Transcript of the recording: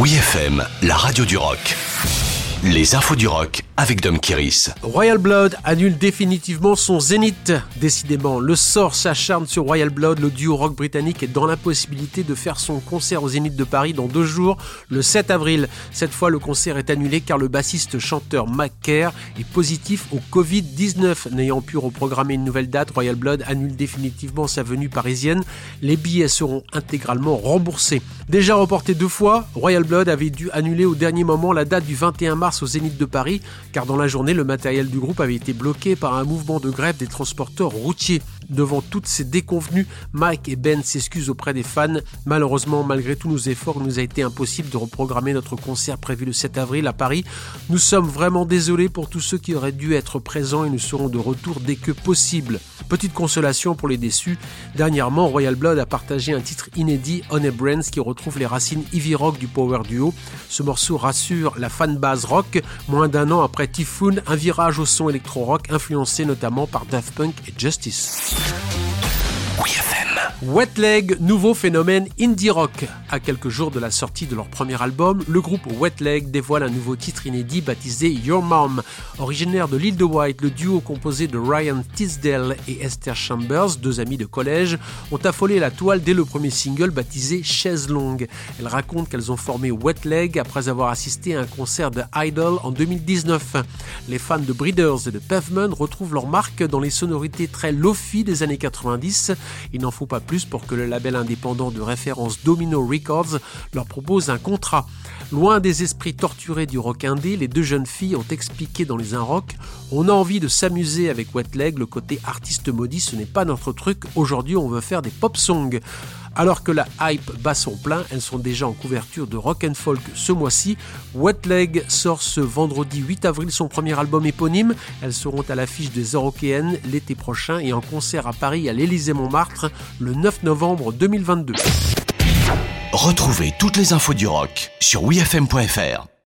Oui FM, la radio du rock. Les infos du rock avec Dom Kiris. Royal Blood annule définitivement son zénith. Décidément, le sort s'acharne sur Royal Blood. Le duo rock britannique est dans l'impossibilité de faire son concert au Zénith de Paris dans deux jours, le 7 avril. Cette fois, le concert est annulé car le bassiste-chanteur Mac Kerr est positif au Covid-19. N'ayant pu reprogrammer une nouvelle date, Royal Blood annule définitivement sa venue parisienne. Les billets seront intégralement remboursés. Déjà reporté deux fois, Royal Blood avait dû annuler au dernier moment la date du 21 mars au Zénith de Paris, car dans la journée, le matériel du groupe avait été bloqué par un mouvement de grève des transporteurs routiers. Devant toutes ces déconvenues, Mike et Ben s'excusent auprès des fans. Malheureusement, malgré tous nos efforts, il nous a été impossible de reprogrammer notre concert prévu le 7 avril à Paris. Nous sommes vraiment désolés pour tous ceux qui auraient dû être présents et nous serons de retour dès que possible. Petite consolation pour les déçus. Dernièrement, Royal Blood a partagé un titre inédit, On a Brands, qui retrouve les racines heavy rock du power duo. Ce morceau rassure la fanbase rock, moins d'un an après Typhoon, un virage au son électro-rock influencé notamment par Daft Punk et Justice. Wet Leg, nouveau phénomène indie rock. À quelques jours de la sortie de leur premier album, le groupe Wet Leg dévoile un nouveau titre inédit baptisé Your Mom. Originaire de l'île de White, le duo composé de Ryan Tisdale et Esther Chambers, deux amis de collège, ont affolé la toile dès le premier single baptisé Chaise Longue. Elles racontent qu'elles ont formé Wet Leg après avoir assisté à un concert de Idol en 2019. Les fans de Breeders et de Pavement retrouvent leur marque dans les sonorités très lofi des années 90. Il n'en faut pas plus pour que le label indépendant de référence Domino Records leur propose un contrat. Loin des esprits torturés du rock indé, les deux jeunes filles ont expliqué dans les Un Rock On a envie de s'amuser avec Wet Leg, le côté artiste maudit, ce n'est pas notre truc. Aujourd'hui, on veut faire des pop songs. Alors que la hype bat son plein, elles sont déjà en couverture de rock and folk ce mois-ci. Wet Leg sort ce vendredi 8 avril son premier album éponyme. Elles seront à l'affiche des Eurokéennes l'été prochain et en concert à Paris à l'Élysée-Montmartre le 9 novembre 2022. Retrouvez toutes les infos du rock sur wfm.fr.